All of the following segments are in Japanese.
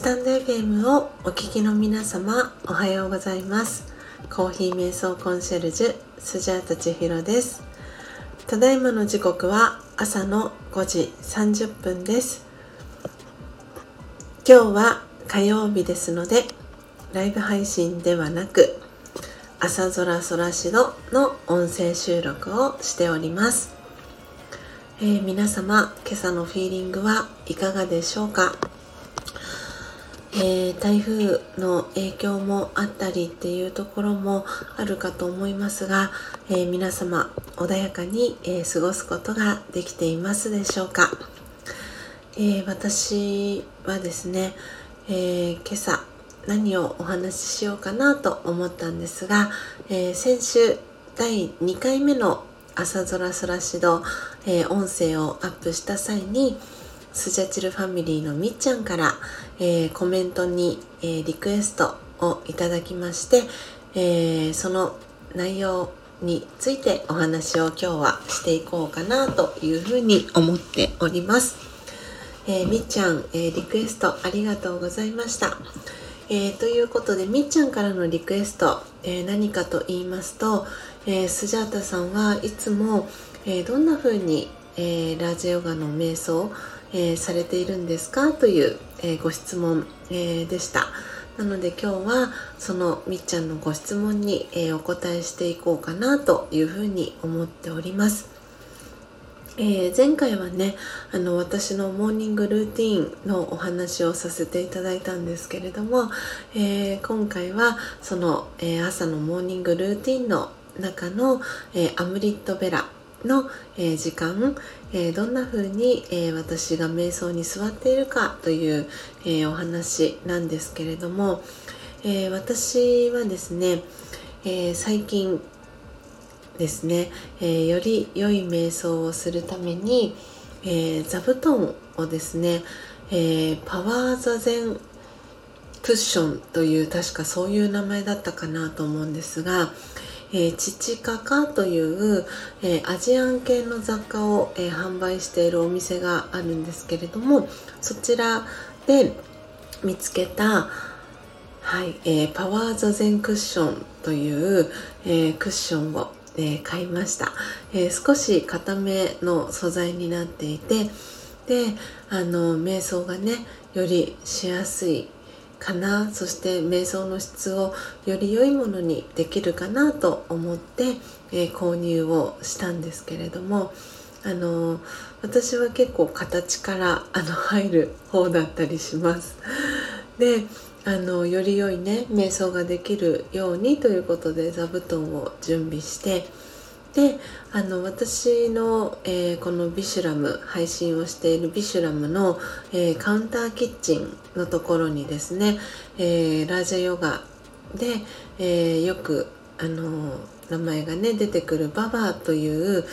スタンド FM をお聞きの皆様おはようございます。コーヒー瞑想コンシェルジュスジャータ千尋です。ただいまの時刻は朝の5時30分です。今日は火曜日ですのでライブ配信ではなく朝空空しどの音声収録をしております。えー、皆様今朝のフィーリングはいかがでしょうか、えー、台風の影響もあったりっていうところもあるかと思いますが、えー、皆様穏やかに、え過ごすことができていますでしょうか、え私はですね、え今朝何をお話ししようかなと思ったんですが、え先週第2回目の朝空空しど、え、音声をアップした際にスジャチルファミリーのみっちゃんから、えー、コメントに、えー、リクエストをいただきまして、えその内容についてお話を今日はしていこうかなというふうに思っております。えみっちゃん、えリクエストありがとうございました。え、ということでみっちゃんからのリクエスト、え、何かと言いますと、え、スジャータさんはいつも、えどんな風に、えラージヨガの瞑想、えーされているんですか？という、えご質問、えでした。なので今日はそのみっちゃんのご質問に、えお答えしていこうかなというふうに思っております。え、前回はねあの私のモーニングルーティンのお話をさせていただいたんですけれども、え、今回はその、え、朝のモーニングルーティンの中の、えアムリットベラの、え時間、えどんな風に、え私が瞑想に座っているかという、えお話なんですけれども、え私はですね、え最近ですね、え、より良い瞑想をするために、え、座布団をですね、え、パワー座禅クッションという確かそういう名前だったかなと思うんですが、えー、チチカカという、えー、アジアン系の雑貨を、えー、販売しているお店があるんですけれどもそちらで見つけたはい、えー、パワー座禅クッションという、えー、クッションをえー、買いました、えー、少し固めの素材になっていてであの瞑想がねよりしやすいかなそして瞑想の質をより良いものにできるかなと思って、えー、購入をしたんですけれどもあの私は結構形からあの入る方だったりします。であのより良いね瞑想ができるようにということで座布団を準備してであの私の、えー、このビシュラム配信をしているビシュラムの、えー、カウンターキッチンのところにですね、えー、ラージャヨガで、えよくあの名前がね出てくるババアという、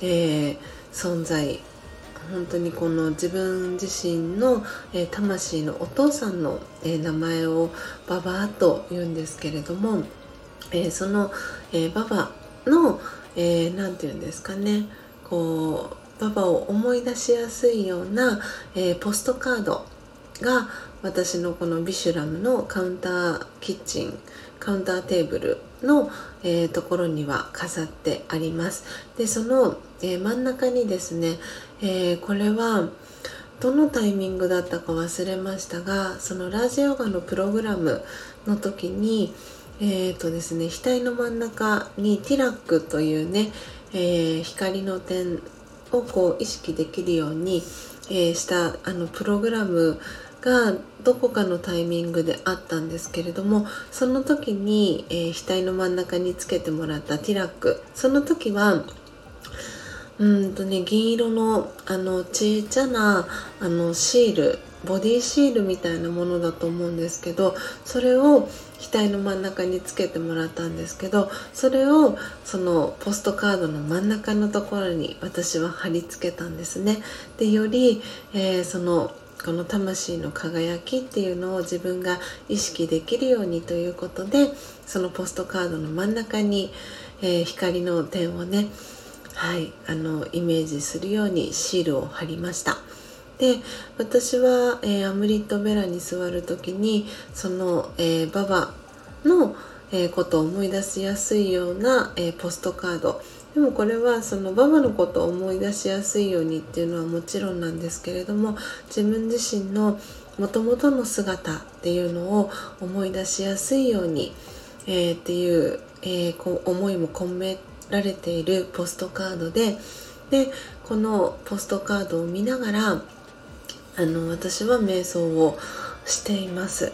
え存在。本当にこの自分自身の、え、魂のお父さんの、え、名前をババアと言うんですけれども、え、その、えババの何、えー、て言うんですかね。こうババを思い出しやすいような、えポストカードが私のこのビシュラムのカウンターキッチンカウンターテーブルの、えー、ところには飾ってあります。でその、えー、真ん中にですね、えー、これはどのタイミングだったか忘れましたがそのラージヨガのプログラムの時にえーとですね、額の真ん中にティラックというね、えー、光の点をこう意識できるように、えー、したあのプログラムがどこかのタイミングであったんですけれどもその時に、えー、額の真ん中につけてもらったティラック。その時はうんとね銀色のあのちっちゃなあのシールボディシールみたいなものだと思うんですけどそれを額の真ん中につけてもらったんですけどそれをそのポストカードの真ん中のところに私は貼り付けたんですねでより、えー、そのこの魂の輝きっていうのを自分が意識できるようにということでそのポストカードの真ん中に、えー、光の点をねはいあのイメージするようにシールを貼りましたで私は、えー、アムリットベラに座る時にその、えー、ババの、えー、ことを思い出しやすいような、えポストカード。でもこれはそのババのことを思い出しやすいようにっていうのはもちろんなんですけれども自分自身のもともとの姿っていうのを思い出しやすいように、えー、っていう、えー、こ思いも込められているポストカードででこのポストカードを見ながらあの私は瞑想をしています。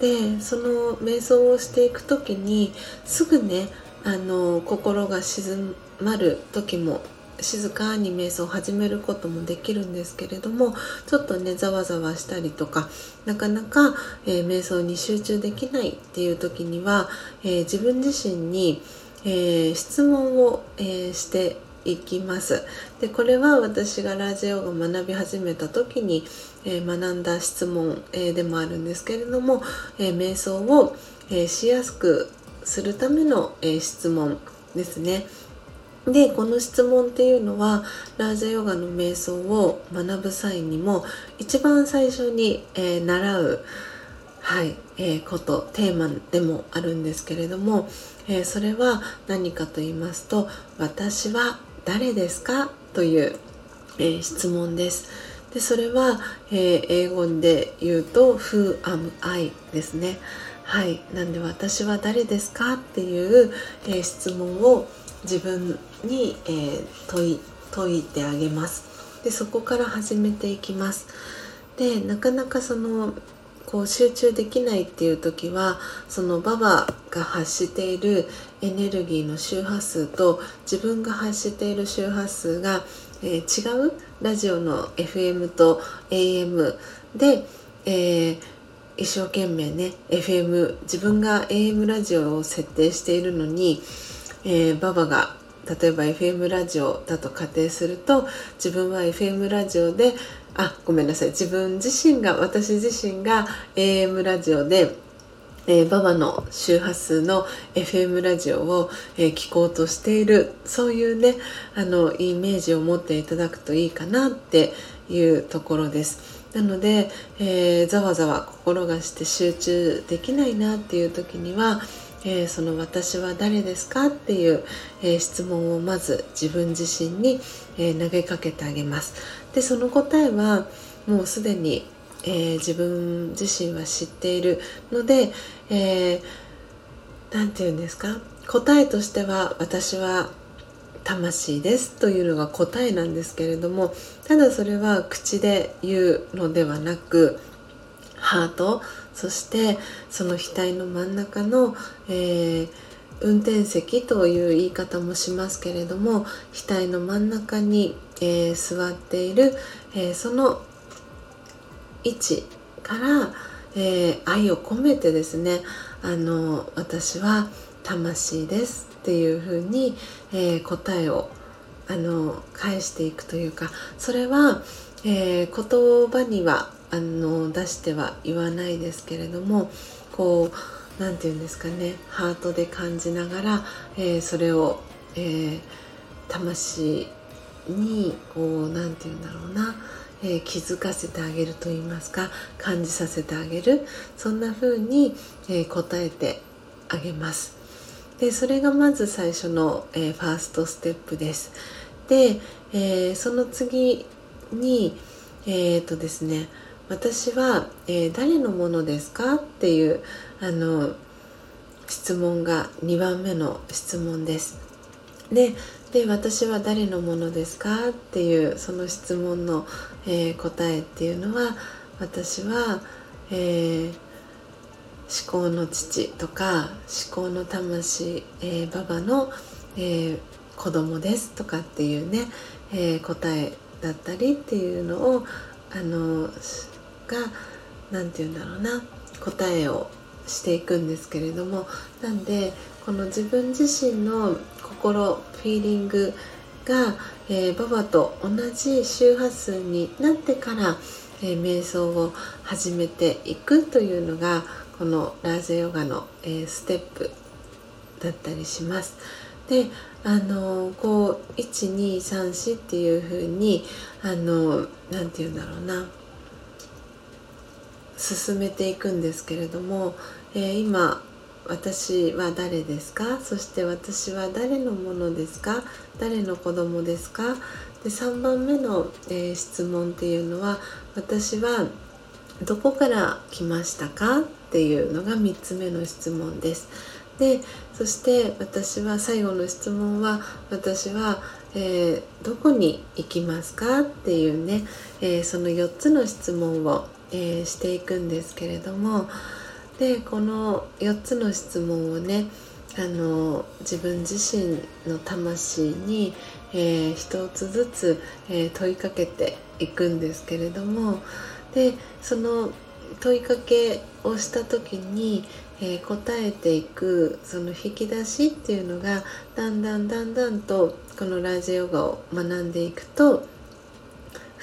でその瞑想をしていく時にすぐねあの心が静まる時も静かに瞑想を始めることもできるんですけれどもちょっとねざわざわしたりとかなかなか、えー、瞑想に集中できないっていう時には、えー、自分自身に、えー、質問を、えしていきますでこれは私がラジオを学び始めた時に、え学んだ質問、えでもあるんですけれども、え瞑想を、えしやすくするための、え質問ですね。でこの質問っていうのはラージャヨガの瞑想を学ぶ際にも一番最初に、え、習う、はいえー、ことテーマでもあるんですけれども、えー、それは何かと言いますと「私は誰ですか?」という、え質問です。でそれは、え英語で言うと「Who am I?」ですね。はい、なんで私は誰ですか？っていう、え質問を自分に、えー、問い問いてあげますでそこから始めていきますでなかなかそのこう集中できないっていう時はそのババが発しているエネルギーの周波数と自分が発している周波数が、えー、違うラジオの FM と AM で、えー、一生懸命ね FM 自分が AM ラジオを設定しているのにえー、ババが例えば FM ラジオだと仮定すると自分は FM ラジオであごめんなさい自分自身が私自身が AM ラジオでえー、ババの周波数の FM ラジオを、えー、聞こうとしているそういうねあのイメージを持っていただくといいかなっていうところです。なので、えー、ざわざわ心がして集中できないなっていう時にはえー、その私は誰ですかっていう、えー、質問をまず自分自身に、えー、投げかけてあげますでその答えはもうすでに、え自分自身は知っているので何、えー、て言うんですか？答えとしては私は魂ですというのが答えなんですけれどもただそれは口で言うのではなくハートそしてその額の真ん中の、えー、運転席という言い方もしますけれども額の真ん中に、えー、座っている、えー、その位置から、え愛を込めてですねあの私は魂ですっていうふうに、え答えをあの返していくというかそれは、え言葉にはあの出しては言わないですけれどもこう何て言うんですかねハートで感じながら、えー、それを、えー、魂にこう何て言うんだろうな、えー、気づかせてあげると言いますか感じさせてあげるそんな風に、え答えてあげます。でそれがまず最初の、えファーストステップです。で、えその次にえっ、とですね私は、え、誰のものですかっていうあの質問が2番目の質問です。でで私は誰のものですかっていうその質問の、えー、答えっていうのは私は、えー、思考の父とか思考の魂、えー、ババの、えー、子供ですとかっていうね、え答えだったりっていうのをあのが何て言うんだろうな答えをしていくんですけれどもなんでこの自分自身の心フィーリングが、えー、ババと同じ周波数になってから、えー、瞑想を始めていくというのがこのラージャヨガの、えー、ステップだったりします。であのこう1234っていう風にあの何て言うんだろうな進めていくんですけれども、えー、今私は誰ですか？そして私は誰のものですか？誰の子供ですか？で3番目の、えー、質問っていうのは私はどこから来ましたか？っていうのが3つ目の質問です。でそして私は最後の質問は私は、えー、どこに行きますか？っていうね、えー、その4つの質問を、えー、していくんですけれどもでこの4つの質問をねあの自分自身の魂に、えー、一つずつ、えー、問いかけていくんですけれどもでその問いかけをした時に、えー、答えていくその引き出しっていうのがだんだんだんだんとこのラジオヨガを学んでいくと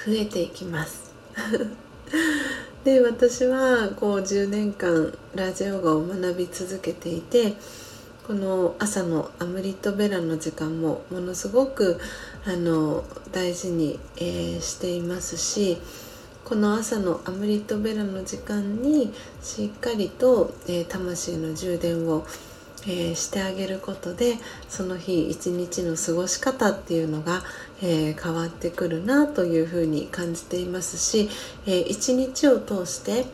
増えていきます。で私はこう10年間ラジオヨガを学び続けていてこの朝のアムリットベラの時間もものすごくあの大事に、えー、していますしこの朝のアムリットベラの時間にしっかりと、えー、魂の充電を、えー、してあげることでその日一日の過ごし方っていうのが、え変わってくるなというふうに感じていますし、え一日を通して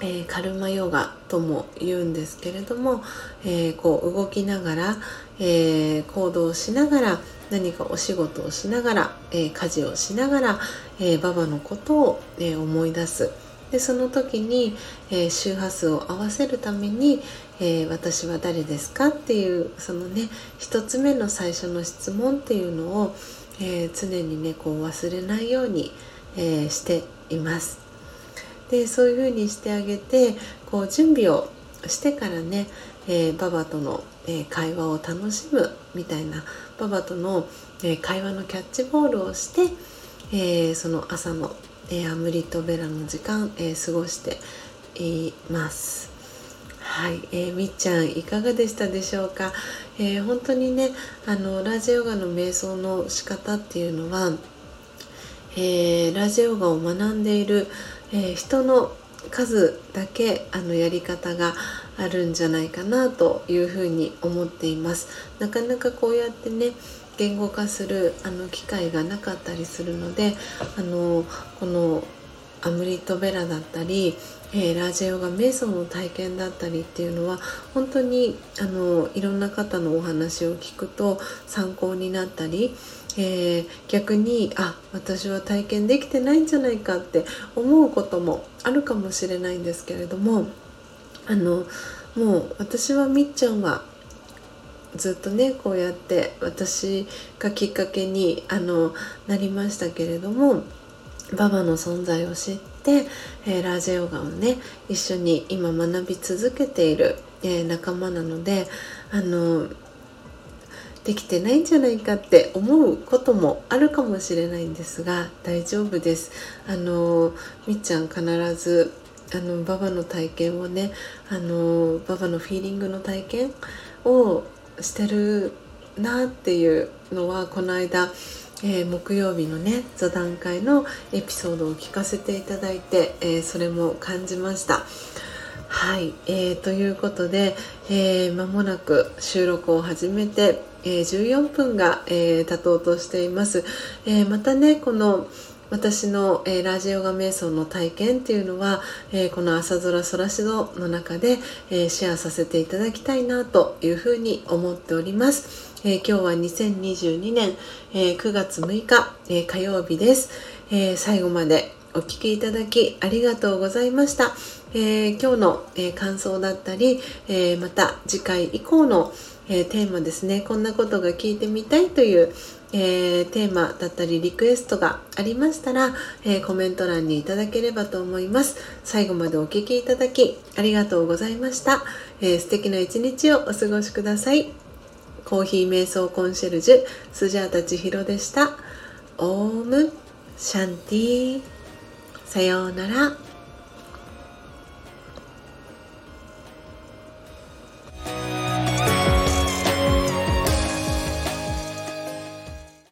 えー、カルマヨガとも言うんですけれども、えー、こう動きながら、えー、行動しながら何かお仕事をしながら、え家事をしながら、えババのことを、え思い出す。でその時に、え周波数を合わせるために、え私は誰ですか?」っていうそのね一つ目の最初の質問っていうのを、え常にねこう忘れないように、えしています。でそういうふうにしてあげてこう準備をしてからね、えー、ババとの、えー、会話を楽しむみたいなババとの、えー、会話のキャッチボールをして、えその朝の、えアムリットベラの時間、え過ごしています。はい、えー、みっちゃんいかがでしたでしょうか、えー、本当にねあのラジオガの瞑想の仕方っていうのは、えー、ラジオガを学んでいるえ、人の数だけあのやり方があるんじゃないかなというふうに思っています。なかなかこうやってね言語化するあの機会がなかったりするのであのこのアムリットベラだったり、えー、ラージェヨガ瞑想の体験だったりっていうのは本当にあのいろんな方のお話を聞くと参考になったりえー、逆にあ私は体験できてないんじゃないかって思うこともあるかもしれないんですけれどもあのもう私はみっちゃんはずっとねこうやって私がきっかけにあのなりましたけれどもババの存在を知って、えー、ラージヨガをね一緒に今学び続けている、えー、仲間なのであのできてないんじゃないかって思うこともあるかもしれないんですが大丈夫です。あのみっちゃん必ずあのババの体験をねあのババのフィーリングの体験をしてるなっていうのはこの間、えー、木曜日のね座談会のエピソードを聞かせていただいて、えー、それも感じました。はい、えー、ということで、えー、間もなく収録を始めて、えー、14分が、えー、経とうとしています、え、またねこの私の、えー、ラジオガ瞑想の体験っていうのは、えー、この朝空空しどの中で、えー、シェアさせていただきたいなというふうに思っております、え今日は2022年、え9月6日、え火曜日です、え最後までお聴きいただきありがとうございました、え今日の、え感想だったり、えまた次回以降のえー、テーマですね。こんなことが聞いてみたいという、えー、テーマだったりリクエストがありましたら、えー、コメント欄にいただければと思います。最後までお聴きいただきありがとうございました、えー、素敵な一日をお過ごしください。コーヒー瞑想コンシェルジュスジャータ千尋でした。オームシャンティさようなら。